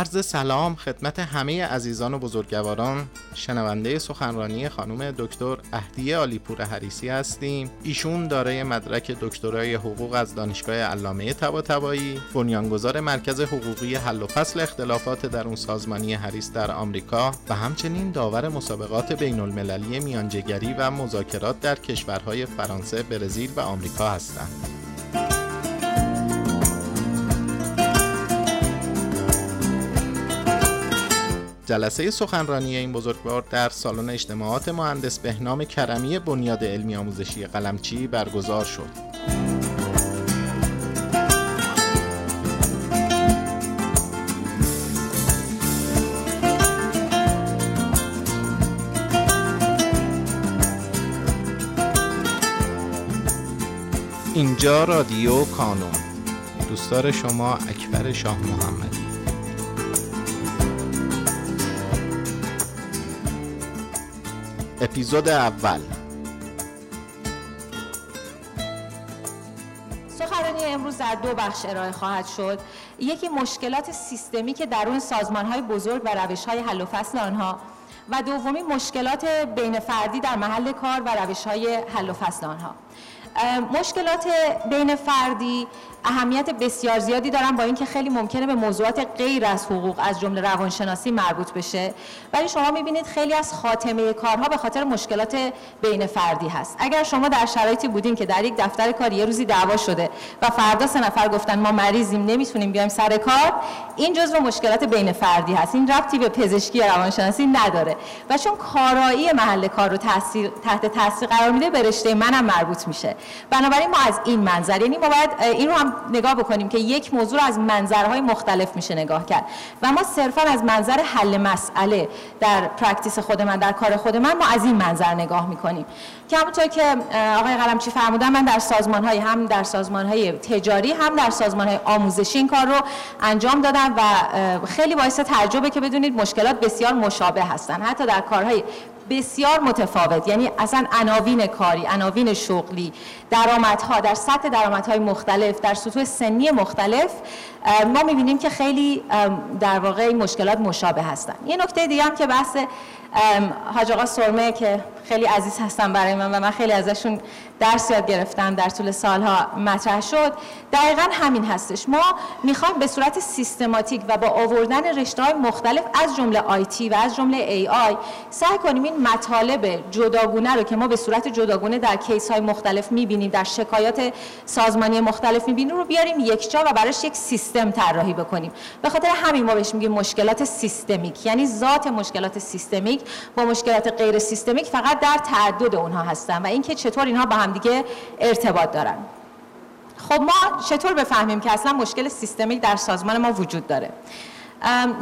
عرض سلام خدمت همه عزیزان و بزرگواران شنونده سخنرانی خانم دکتر اهدیه آلیپور حریسی هستیم ایشون دارای مدرک دکترای حقوق از دانشگاه علامه طباطبایی بنیانگذار مرکز حقوقی حل و فصل اختلافات درون سازمانی حریس در آمریکا و همچنین داور مسابقات بین المللی میانجگری و مذاکرات در کشورهای فرانسه، برزیل و آمریکا هستند. جلسه سخنرانی این بزرگوار در سالن اجتماعات مهندس بهنام کرمی بنیاد علمی آموزشی قلمچی برگزار شد. اینجا رادیو کانون دوستدار شما اکبر شاه محمدی اپیزود اول. سخنرانی امروز در دو بخش ارائه خواهد شد. یکی مشکلات سیستمی که درون سازمان های بزرگ و روش های حل و فصل آنها و دومی مشکلات بین فردی در محل کار و روش های حل و فصل آنها. مشکلات بین فردی اهمیت بسیار زیادی دارن با اینکه خیلی ممکنه به موضوعات غیر از حقوق از جمله روانشناسی مربوط بشه. ولی شما می‌بینید خیلی از خاتمه کارها به خاطر مشکلات بین فردی هست. اگر شما در شرایطی بودین که در یک دفتر کاری یه روزی دعوا شده و فردا سه نفر گفتن ما مریضیم نمی‌تونیم بیایم سر کار این جزو مشکلات بین فردی هست. این ربطی به پزشکی یا روانشناسی نداره. و چون کارایی محل کار رو تاثیر تحت تاثیر قرار میده به رشته منم مربوط میشه. بنابراین ما از این منظر یعنی ما باید این رو هم نگاه بکنیم که یک موضوع از منظرهای مختلف میشه نگاه کرد. و ما صرفا از منظر حل مسئله در practice خود من در کار خود من ما از این منظر نگاه می‌کنیم. که همونطور که آقای قلمچی فرمودن من در سازمان های هم در سازمان های تجاری هم در سازمان های آموزشی این کار رو انجام دادم و خیلی باعث تعجبه که بدونید مشکلات بسیار مشابه هستن. حتی در کارهای بسیار متفاوت. یعنی اصلا عناوین کاری عناوین شغلی درآمدها در سطح درآمدهای مختلف در سطوح سنی مختلف ما می‌بینیم که خیلی در واقع مشکلات مشابه هستن. یه نکته دیگه هم که بحث حاج آقا سرمه که خیلی عزیز هستن برای من و من خیلی ازشون درس یاد گرفتم در طول سالها مطرح شد. دقیقا همین هستش. ما می‌خوایم به صورت سیستماتیک و با آوردن رشته های مختلف از جمله آیتی و از جمله ای آی سعی کنیم این مطالب جداگونه رو که ما به صورت جداگونه در کیس های مختلف می‌بینیم در شکایات سازمانی مختلف می‌بینیم رو بیاریم یک جا و براش یک سیستم طراحی بکنیم. به خاطر همین ما بهش میگیم مشکلات سیستمیک. یعنی ذات مشکلات سیستمیک. با مشکلات غیر سیستمیک فقط در تعدد اونها هستن و اینکه چطور اینها با همدیگه ارتباط دارن. خب ما چطور بفهمیم که اصلا مشکل سیستمیک در سازمان ما وجود داره؟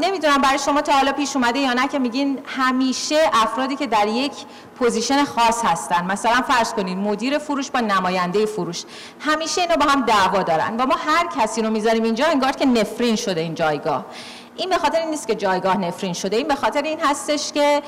نمی‌دونم برای شما تا حالا پیش اومده یا نه که میگین همیشه افرادی که در یک پوزیشن خاص هستن مثلا فرض کنید مدیر فروش با نماینده فروش همیشه اینا با هم دعوا دارن و ما هر کسی رو می‌ذاریم اینجا انگار که نفرین شده این جایگاه. این به خاطر این نیست که جایگاه نفرین شده. این به خاطر این هستش که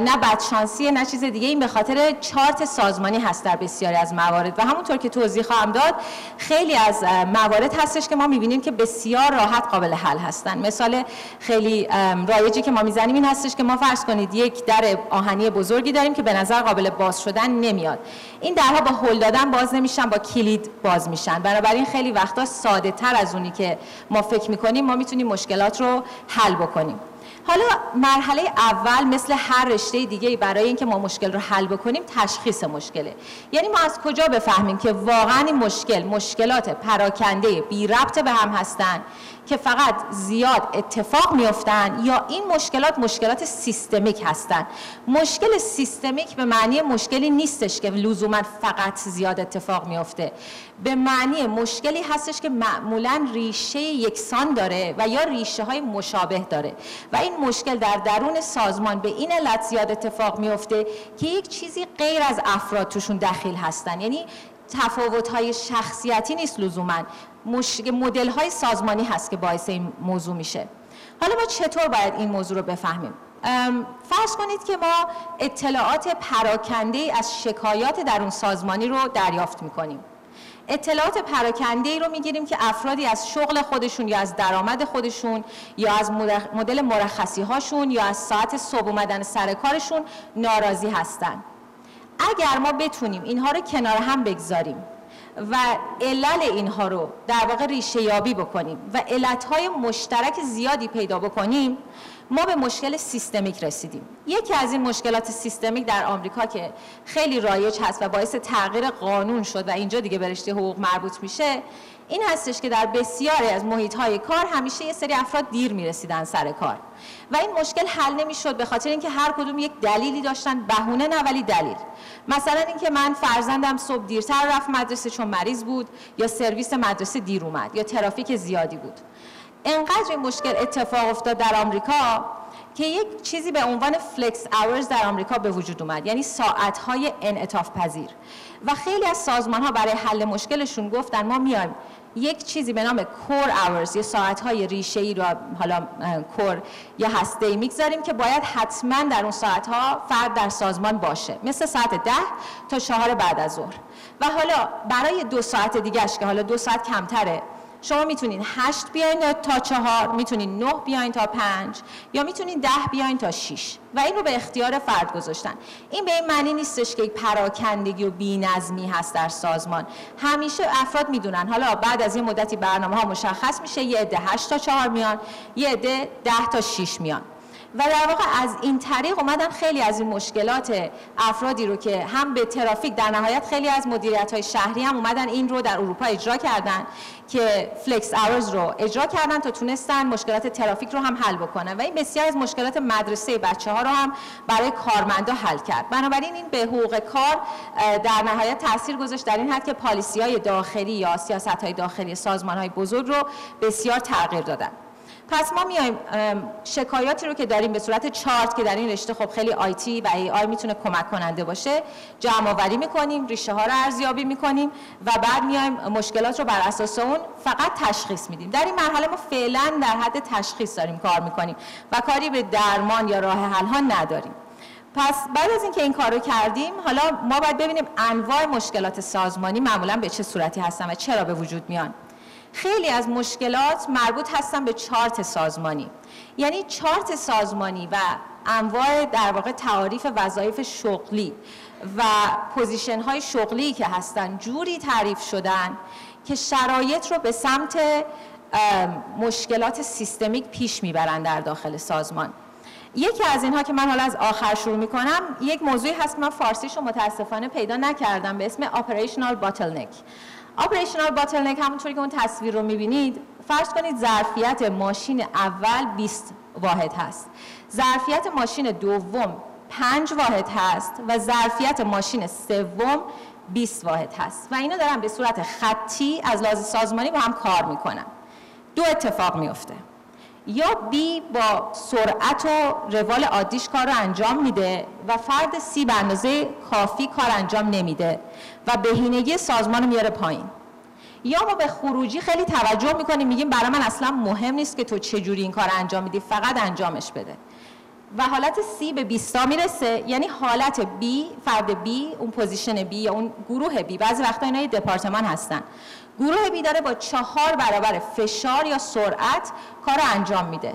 نه بدشانسی نه چیز دیگه. این به خاطر چارت سازمانی هست در بسیاری از موارد. و همونطور که توضیح خواهم داد خیلی از موارد هستش که ما می‌بینیم که بسیار راحت قابل حل هستن. مثال خیلی رایجی که ما می‌زنیم این هستش که ما فرض کنید یک در آهنی بزرگی داریم که به نظر قابل باز شدن نمیاد. این درها با هل دادن باز نمیشن با کلید باز میشن. بنابراین خیلی وقتا ساده تر از اونی که ما فکر می‌کنیم. ما می‌تونیم مشکلات رو حل بکنیم. حالا مرحله اول مثل هر رشته دیگه برای اینکه ما مشکل رو حل بکنیم تشخیص مشکله. یعنی ما از کجا بفهمیم که واقعا این مشکل مشکلات پراکنده بی ربط به هم هستن که فقط زیاد اتفاق میفتن یا این مشکلات مشکلات سیستمیک هستن؟ مشکل سیستمیک به معنی مشکلی نیستش که لزوما فقط زیاد اتفاق میفته به معنی مشکلی هستش که معمولا ریشه یکسان داره و یا ریشه های مشابه داره. و این مشکل در درون سازمان به این علت زیاد اتفاق میفته که یک چیزی غیر از افراد توشون دخیل هستن. یعنی تفاوت های شخصیتی نیست لزوما. مدل های سازمانی هست که باعث این موضوع میشه. حالا ما چطور باید این موضوع رو بفهمیم؟ فرض کنید که ما اطلاعات پراکنده از شکایات در اون سازمانی رو دریافت می‌کنیم. اطلاعات پراکنده ای رو می‌گیریم که افرادی از شغل خودشون یا از درآمد خودشون یا از مدل مرخصی هاشون یا از ساعت صبح اومدن سر کارشون ناراضی هستن. اگر ما بتونیم اینها رو کنار هم بگذاریم و علل اینها رو در واقع ریشه یابی بکنیم و علتهای مشترک زیادی پیدا بکنیم ما به مشکل سیستمیک رسیدیم. یکی از این مشکلات سیستمیک در آمریکا که خیلی رایج هست و باعث تغییر قانون شد و اینجا دیگه به رشته حقوق مربوط میشه این هستش که در بسیاری از محیط های کار همیشه یه سری افراد دیر می‌رسیدن سر کار. و این مشکل حل نمی‌شد به خاطر اینکه هر کدوم یک دلیلی داشتن بهونه نه ولی دلیل. مثلا اینکه من فرزندم صبح دیرتر رفت مدرسه چون مریض بود یا سرویس مدرسه دیر اومد یا ترافیک زیادی بود. انقدر این مشکل اتفاق افتاد در آمریکا که یک چیزی به عنوان فلکس اورز در آمریکا به وجود اومد. یعنی ساعتهای انعطاف پذیر. و خیلی از سازمان ها برای حل مشکلشون گفتن ما میایم یک چیزی به نام کور اورز یا ساعت های ریشه ای رو حالا کور یا هسته ای می‌گذاریم که باید حتما در اون ساعت ها فرد در سازمان باشه. مثل ساعت ده تا چهار بعد از ظهر. و حالا برای دو ساعت دیگهش که حالا دو ساعت کمتره شما می‌تونین هشت بیاین تا چهار؟ می‌تونین نه بیاین تا پنج یا می‌تونین ده بیاین تا شیش و این رو به اختیار فرد گذاشتن. این به این معنی نیستش که پراکندگی و بینظمی هست در سازمان. همیشه افراد می‌دونن. حالا بعد از این مدتی برنامه ها مشخص میشه یه عده هشت تا چهار میان یه عده ده تا شیش میان. و در واقع از این طریق اومدن خیلی از این مشکلات افرادی رو که هم به ترافیک در نهایت خیلی از مدیریت های شهری هم اومدن این رو در اروپا اجرا کردن که فلکس اورز رو اجرا کردن تا تونستن مشکلات ترافیک رو هم حل بکنن و این بسیار از مشکلات مدرسه بچه ها رو هم برای کارمندا حل کرد. بنابراین این به حقوق کار در نهایت تاثیر گذاشت در این حد که پالیسی های داخلی یا سیاست های داخلی سازمان های بزرگ رو بسیار تغییر دادن. پس ما میایم شکایاتی رو که داریم به صورت چارت که در این رشته خب خیلی آیتی و ای آی می‌تونه کمک کننده باشه جمع آوری می‌کنیم ریشه ها رو ارزیابی می‌کنیم و بعد میایم مشکلات رو بر اساس اون فقط تشخیص میدیم. در این مرحله ما فعلا در حد تشخیص داریم کار می‌کنیم و کاری به درمان یا راه حل ها نداریم. پس بعد از اینکه این کار رو کردیم حالا ما باید ببینیم انواع مشکلات سازمانی معمولا به چه صورتی هستن و چرا به وجود میان. خیلی از مشکلات مربوط هستن به چارت سازمانی. یعنی چارت سازمانی و انواع در واقع تعاریف وظایف شغلی و position های شغلی که هستن جوری تعریف شدن که شرایط رو به سمت مشکلات سیستمیک پیش می‌برن در داخل سازمان. یکی از اینها که من حالا از آخر شروع می‌کنم یک موضوعی هست که من فارسیش رو متاسفانه پیدا نکردم به اسم Operational Bottleneck. آپریشنال باتلنک همونطوری که اون تصویر رو می‌بینید فرض کنید ظرفیت ماشین اول 20 واحد هست. ظرفیت ماشین دوم 5 واحد هست و ظرفیت ماشین سوم 20 واحد هست. و اینا دارن به صورت خطی از لحاظ سازمانی با هم کار می‌کنن دو اتفاق میفته یا بی با سرعت و روال عادیش کار رو انجام میده و فرد سی به اندازه کافی کار انجام نمیده و بهینگی سازمان رو میاره پایین. یا ما به خروجی خیلی توجه می‌کنیم میگیم برای من اصلا مهم نیست که تو چجوری این کار انجام میدی فقط انجامش بده. و حالت C به 20 می‌رسه. یعنی حالت B فرد B اون position B یا اون گروه B. بعضی وقتا اینا یه دپارتمان هستن. گروه B داره با چهار برابر فشار یا سرعت کار انجام میده.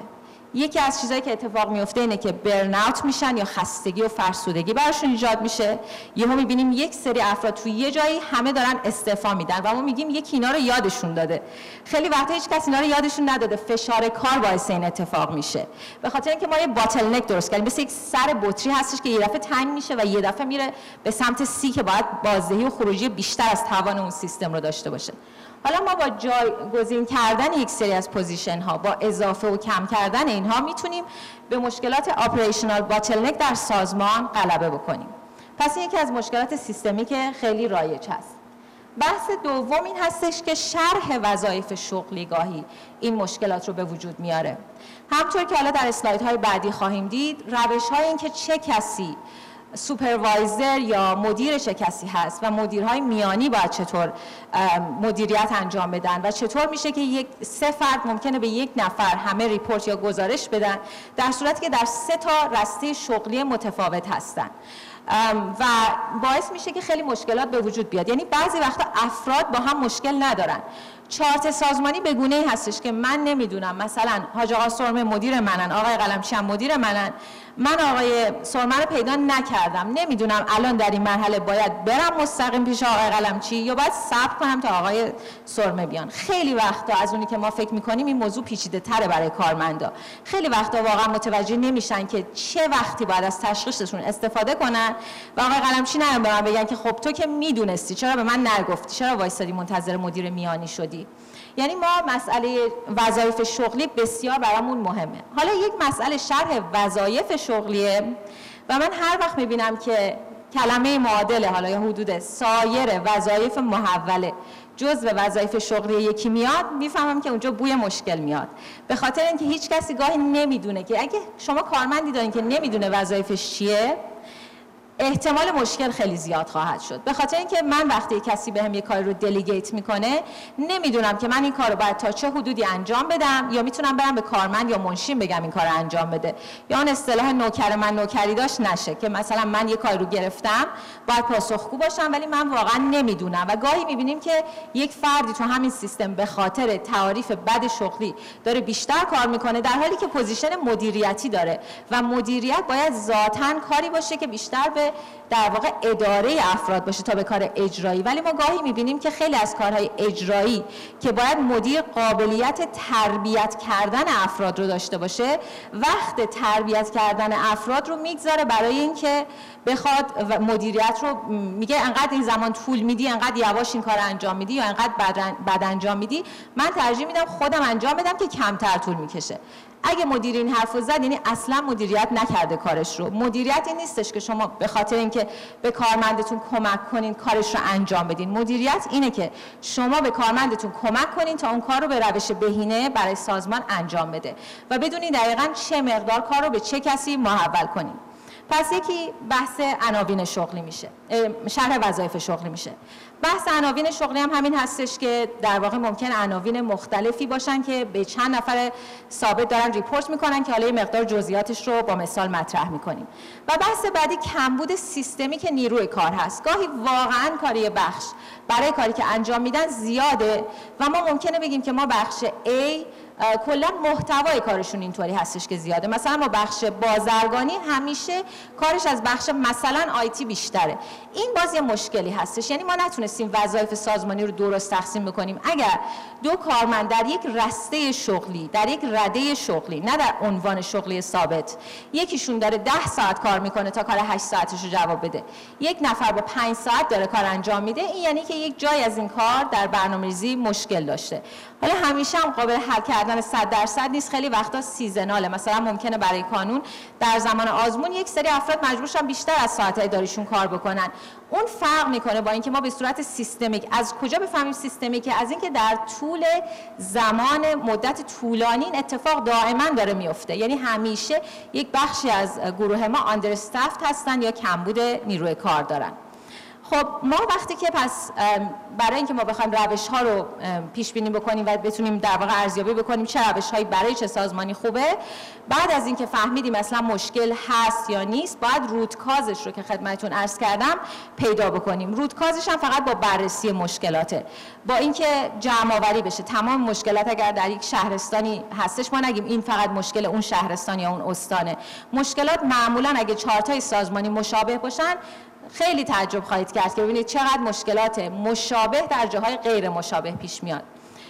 یکی از چیزایی که اتفاق میفته اینه که burnout میشن یا خستگی و فرسودگی براشون ایجاد میشه. یهو می‌بینیم یک سری افراد توی یه جایی همه دارن استعفا میدن و ما میگیم یکی اینا رو یادشون داده. خیلی وقتا هیچ کس اینا رو یادشون نداده. فشار کار باعث این اتفاق میشه. به خاطر اینکه ما یه bottleneck درست کردیم. مثل یک سر بطری هستش که یه دفعه تنگ میشه و یه دفعه میره به سمت C که باید بازدهی و خروجی بیشتر از توان اون سیستم رو داشته باشه. حالا ما با جایگزین کردن یک سری از position ها با اضافه و کم کردن اینها می‌تونیم به مشکلات operational bottleneck در سازمان غلبه بکنیم. پس این یکی از مشکلات سیستمی که خیلی رایج هست. بحث دوم این هستش که شرح وظایف شغلی گاهی این مشکلات رو به وجود میاره. همطور که حالا در اسلایدهای بعدی خواهیم دید روش های این که چه کسی supervisor یا مدیر چه کسی هست و مدیرهای میانی باید چطور مدیریت انجام بدن و چطور میشه که یک سه فرد ممکنه به یک نفر همه report یا گزارش بدن در صورتی که در سه تا رسته شغلی متفاوت هستن. و باعث میشه که خیلی مشکلات به وجود بیاد. یعنی بعضی وقتا افراد با هم مشکل ندارن. چارت سازمانی به گونه ای هستش که من نمی‌دونم. مثلا حاج آقا سرمه مدیر منن آقای قلمچی مدیر منن. من آقای سرمه رو پیدا نکردم. نمی‌دونم الان در این مرحله باید برم مستقیم پیش آقای قلمچی یا باید صبر کنم تا آقای سرمه بیان. خیلی وقتا از اونی که ما فکر می‌کنیم این موضوع پیچیده تره برای کارمندا. خیلی وقتا واقعا متوجه نمیشن که چه وقتی باید از تشخیصشون استفاده کنن و آقای قلمچی نه به من بگن که خب تو که می‌دونستی چرا به من نگفتی؟ چرا وایسادی منتظر مدیر میانی شدی؟ یعنی ما مسئله وظایف شغلی بسیار برامون مهمه. حالا یک مسئله شرح وظایف شغلیه و من هر وقت می‌بینم که کلمه معادله حالا یا حدود سایر وظایف محوله جز به وظایف شغلی یکی میاد می‌فهمم که اونجا بوی مشکل میاد. به خاطر اینکه هیچ کسی گاهی نمی‌دونه که اگه شما کارمندی دارین که نمی‌دونه وظایفش چیه احتمال مشکل خیلی زیاد خواهد شد. به خاطر اینکه من وقتی کسی به هم یه کار رو دلیگیت می‌کنه نمی‌دونم که من این کار رو باید تا چه حدودی انجام بدم یا می‌تونم برم به کارمند یا منشین بگم این کار رو انجام بده. یا اون اصطلاح نوکر من نوکری داشت نشه که مثلا من یه کار رو گرفتم باید پاسخگو باشم ولی من واقعا نمی‌دونم. و گاهی می‌بینیم که یک فردی تو همین سیستم به خاطر تعاریف بد شغلی داره بیشتر کار می‌کنه در حالی که position مدیریتی داره. و مدیریت باید ذاتا کاری باشه که بیشتر به در واقع اداره افراد باشه تا به کار اجرایی. ولی ما گاهی می‌بینیم که خیلی از کارهای اجرایی که باید مدیر قابلیت تربیت کردن افراد رو داشته باشه وقت تربیت کردن افراد رو می‌گذاره برای اینکه بخواد مدیریت رو میگه انقدر این زمان طول میدی انقدر یواش این کار انجام میدی یا انقدر بد انجام میدی. من ترجیح میدم خودم انجام بدم که کمتر طول می‌کشه. اگه مدیر این حرف زد یعنی اصلا مدیریت نکرده کارش رو. مدیریت این نیستش که شما به خاطر اینکه به کارمندتون کمک کنین کارش رو انجام بدین. مدیریت اینه که شما به کارمندتون کمک کنین تا اون کار رو به روش بهینه برای سازمان انجام بده. و بدونین دقیقا چه مقدار کار رو به چه کسی محول کنین. پس یکی بحث عناوین شغلی میشه شرح وظایف شغلی میشه. بحث عناوین شغلی هم همین هستش که در واقع ممکن عناوین مختلفی باشن که به چند نفر ثابت دارن ریپورت می‌کنن که حالا مقدار جزئیاتش رو با مثال مطرح می‌کنیم. و بحث بعدی کمبود سیستمی که نیروی کار هست. گاهی واقعا کاری بخش برای کاری که انجام میدن زیاده و ما ممکنه بگیم که ما بخش A کلا محتوای کارشون اینطوری هستش که زیاده. مثلا ما بخش بازرگانی همیشه کارش از بخش مثلا آیتی بیشتره. این باز یه مشکلی هستش. یعنی ما نتونستیم وظایف سازمانی رو درست تقسیم بکنیم. اگر دو کارمند در یک رسته شغلی در یک رده شغلی نه در عنوان شغلی ثابت یکیشون داره ده ساعت کار می‌کنه تا کار 8 ساعتش رو جواب بده. یک نفر با 5 ساعت داره کار انجام میده. این یعنی که یک جای از این کار در برنامه‌ریزی مشکل داشته. حالا همیشه هم قابل حل کردن 100 درصد نیست. خیلی وقتا سیزناله. مثلا ممکنه برای کانون در زمان آزمون یک سری افراد مجبور بیشتر از ساعت داریشون کار بکنن. اون فرق می‌کنه با اینکه ما به صورت سیستمیک از کجا بفهمیم سیستمیک از اینکه در طول زمان مدت طولانی این اتفاق دائما داره میفته یعنی همیشه یک بخشی از گروه ما آندرستافت هستن یا کمبود نیروی کار دارن. خب ما وقتی که پس برای اینکه ما بخوایم روش ها رو پیش بینی بکنیم و بتونیم در واقع ارزیابی بکنیم چه روش هایی برای چه سازمانی خوبه بعد از اینکه فهمیدیم اصلا مشکل هست یا نیست باید رودکازش رو که خدمتتون عرض کردم پیدا بکنیم. رودکازش هم فقط با بررسی مشکلاته. با اینکه جمع آوری بشه تمام مشکلات اگر در یک شهرستانی هستش ما نگیم این فقط مشکل اون شهرستان یا اون استانه. مشکلات معمولا اگه چارتای سازمانی مشابه باشن خیلی تعجب خواهید کرد که ببینید چقدر مشکلات مشابه در جاهای غیر مشابه پیش میاد.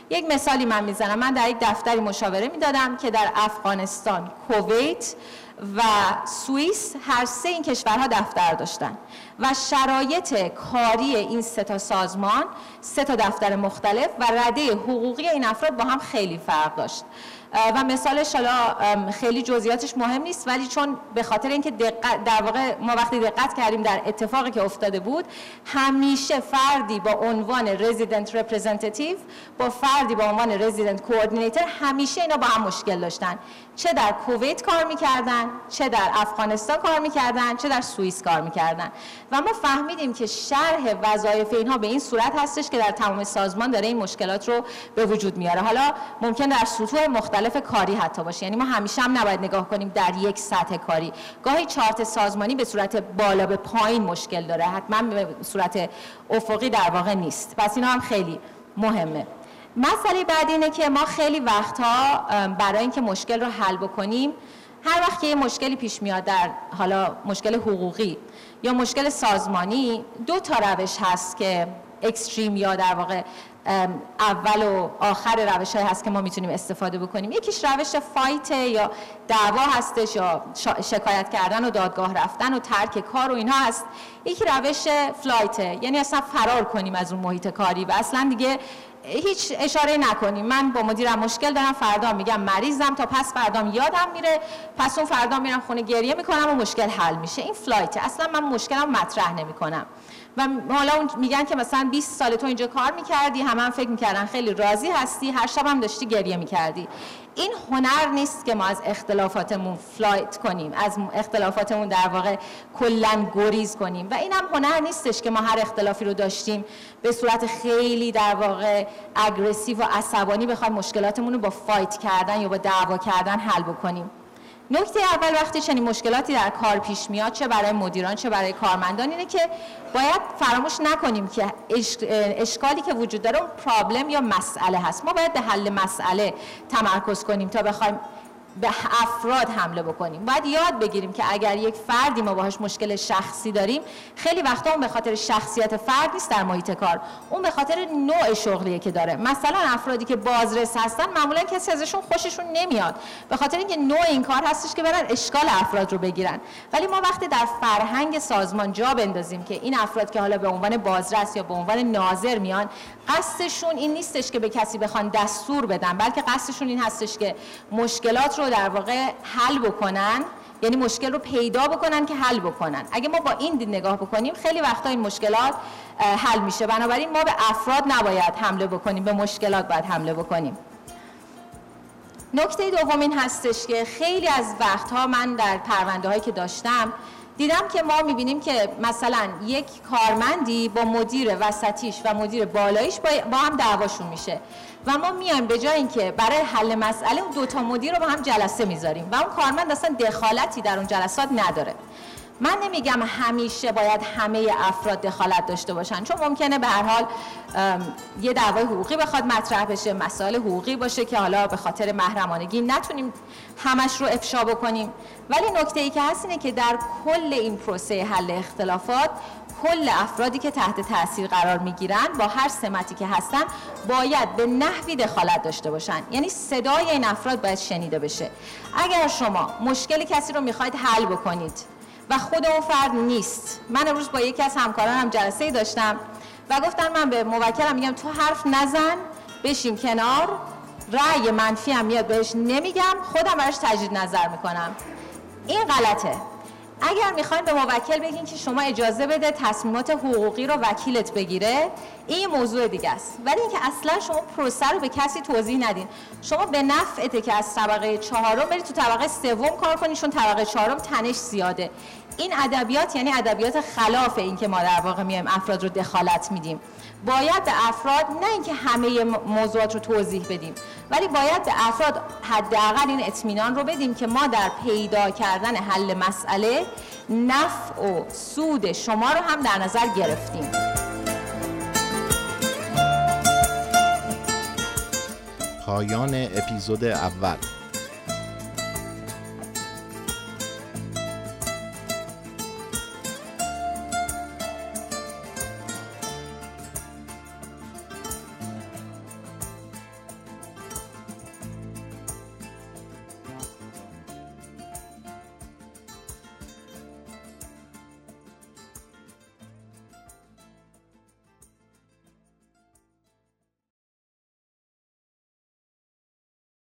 یک مثالی من می‌زنم. من در یک دفتری مشاوره می‌دادم که در افغانستان کویت و سوئیس هر سه این کشورها دفتر داشتن و شرایط کاری این سه تا سازمان سه تا دفتر مختلف و رده حقوقی این افراد با هم خیلی فرق داشت. و مثالش حالا خیلی جزئیاتش مهم نیست ولی چون به خاطر اینکه دقت در واقع ما وقتی دقت کردیم در اتفاقی که افتاده بود همیشه فردی با عنوان resident representative با فردی با عنوان resident coordinator همیشه اینا با هم مشکل داشتن. چه در کویت کار می‌کردن چه در افغانستان کار می‌کردن چه در سوئیس کار می‌کردن. و ما فهمیدیم که شرح وظایف اینها به این صورت هستش که در تمام سازمان داره این مشکلات رو به وجود میاره. حالا ممکن در سطوح مختلف کاری حتی باشه. یعنی ما همیشه هم نباید نگاه کنیم در یک سطح کاری. گاهی چارت سازمانی به صورت بالا به پایین مشکل داره. حتما به صورت افقی در واقع نیست. پس اینا هم خیلی مهمه. مسئله بعد اینه که ما خیلی وقتها برای اینکه مشکل رو حل بکنیم هر وقت که یه مشکلی پیش میاد در حالا مشکل حقوقی یا مشکل سازمانی دو تا روش هست که اکستریم یا در واقع اول و آخر روش های هست که ما می‌تونیم استفاده بکنیم. یکیش روش فایت یا دعوا هستش یا شکایت کردن و دادگاه رفتن و ترک کار و اینها هست. یکی روش فلایته یعنی اصلا فرار کنیم از اون محیط کاری و اصلا دیگه هیچ اشاره نکنیم. من با مدیرم مشکل دارم فردا میگم مریضم تا پس فردام یادم میره. پس اون فردا میرم خونه گریه می‌کنم و مشکل حل میشه. این فلایته اصلا من مشکلم مطرح نمی‌کنم. و حالا اون میگن که مثلا 20 سال تو اینجا کار می‌کردی همه هم فکر می‌کردن خیلی راضی هستی هر شب هم داشتی گریه می‌کردی. این هنر نیست که ما از اختلافاتمون flight کنیم از اختلافاتمون در واقع کلا گریز کنیم. و این هم هنر نیستش که ما هر اختلافی رو داشتیم به صورت خیلی در واقع aggressive و عصبانی بخوایم مشکلاتمون رو با fight کردن یا با دعوا کردن حل بکنیم. نکته اول وقتی چنین مشکلاتی در کار پیش میاد چه برای مدیران چه برای کارمندان اینه که باید فراموش نکنیم که اشکالی که وجود داره اون پرابلم یا مسئله هست. ما باید به حل مسئله تمرکز کنیم تا بخوایم به افراد حمله بکنیم. باید یاد بگیریم که اگر یک فردی ما باهاش مشکل شخصی داریم خیلی وقتا اون به خاطر شخصیت فرد نیست در محیط کار. اون به خاطر نوع شغلیه که داره. مثلا افرادی که بازرس هستن معمولا کسی ازشون خوششون نمیاد. به خاطر اینکه نوع این کار هستش که برن اشکال افراد رو بگیرن. ولی ما وقتی در فرهنگ سازمان جا بندازیم که این افراد که حالا به عنوان بازرس یا به عنوان ناظر میان قصدشون این نیستش که به کسی بخوان دستور بدن بلکه قصدشون این هستش که مشکلات رو در واقع حل بکنن یعنی مشکل رو پیدا بکنن که حل بکنن. اگه ما با این دید نگاه بکنیم خیلی وقتا این مشکلات حل میشه. بنابراین ما به افراد نباید حمله بکنیم به مشکلات باید حمله بکنیم. نکته دوم این هستش که خیلی از وقتها من در پرونده هایی که داشتم دیدم که ما می‌بینیم که مثلا یک کارمندی با مدیر وسطیش و مدیر بالاییش با هم دعواشون میشه. و ما میایم به جای اینکه برای حل مسئله اون دوتا مدیر رو با هم جلسه می‌ذاریم. و اون کارمند اصلا دخالتی در اون جلسات نداره. من نمیگم همیشه باید همه افراد دخالت داشته باشن چون ممکنه به هر حال یه دعوای حقوقی بخواد مطرح بشه مسائل حقوقی باشه که حالا به خاطر محرمانگی نتونیم همش رو افشا بکنیم. ولی نکته ای که هست اینه که در کل این پروسه حل اختلافات کل افرادی که تحت تاثیر قرار می‌گیرن با هر سمتی که هستن باید به نحوی دخالت داشته باشن. یعنی صدای این افراد باید شنیده بشه. اگر شما مشکل کسی رو می‌خواید حل بکنید و خود اون فرد نیست. من امروز با یکی از همکارانم جلسه داشتم و گفتن من به موکلم میگم تو حرف نزن بشین کنار رأی منفی هم میاد بهش نمیگم خودم براش تجدید نظر می‌کنم. این غلطه. اگر می‌خواین به موکل بگین که شما اجازه بده تصمیمات حقوقی رو وکیلت بگیره این موضوع دیگه است. ولی اینکه اصلا شما پروسه رو به کسی توضیح ندین. شما به نفعته که از طبقه چهارم برید تو طبقه سوم کار کنید چون طبقه چهارم تنش زیاده. این ادبیات یعنی ادبیات خلاف این که ما در واقع میایم افراد رو دخالت میدیم. باید به افراد نه اینکه همه موضوعات رو توضیح بدیم ولی باید به افراد حداقل این اطمینان رو بدیم که ما در پیدا کردن حل مسئله نفع و سود شما رو هم در نظر گرفتیم. پایان اپیزود اول.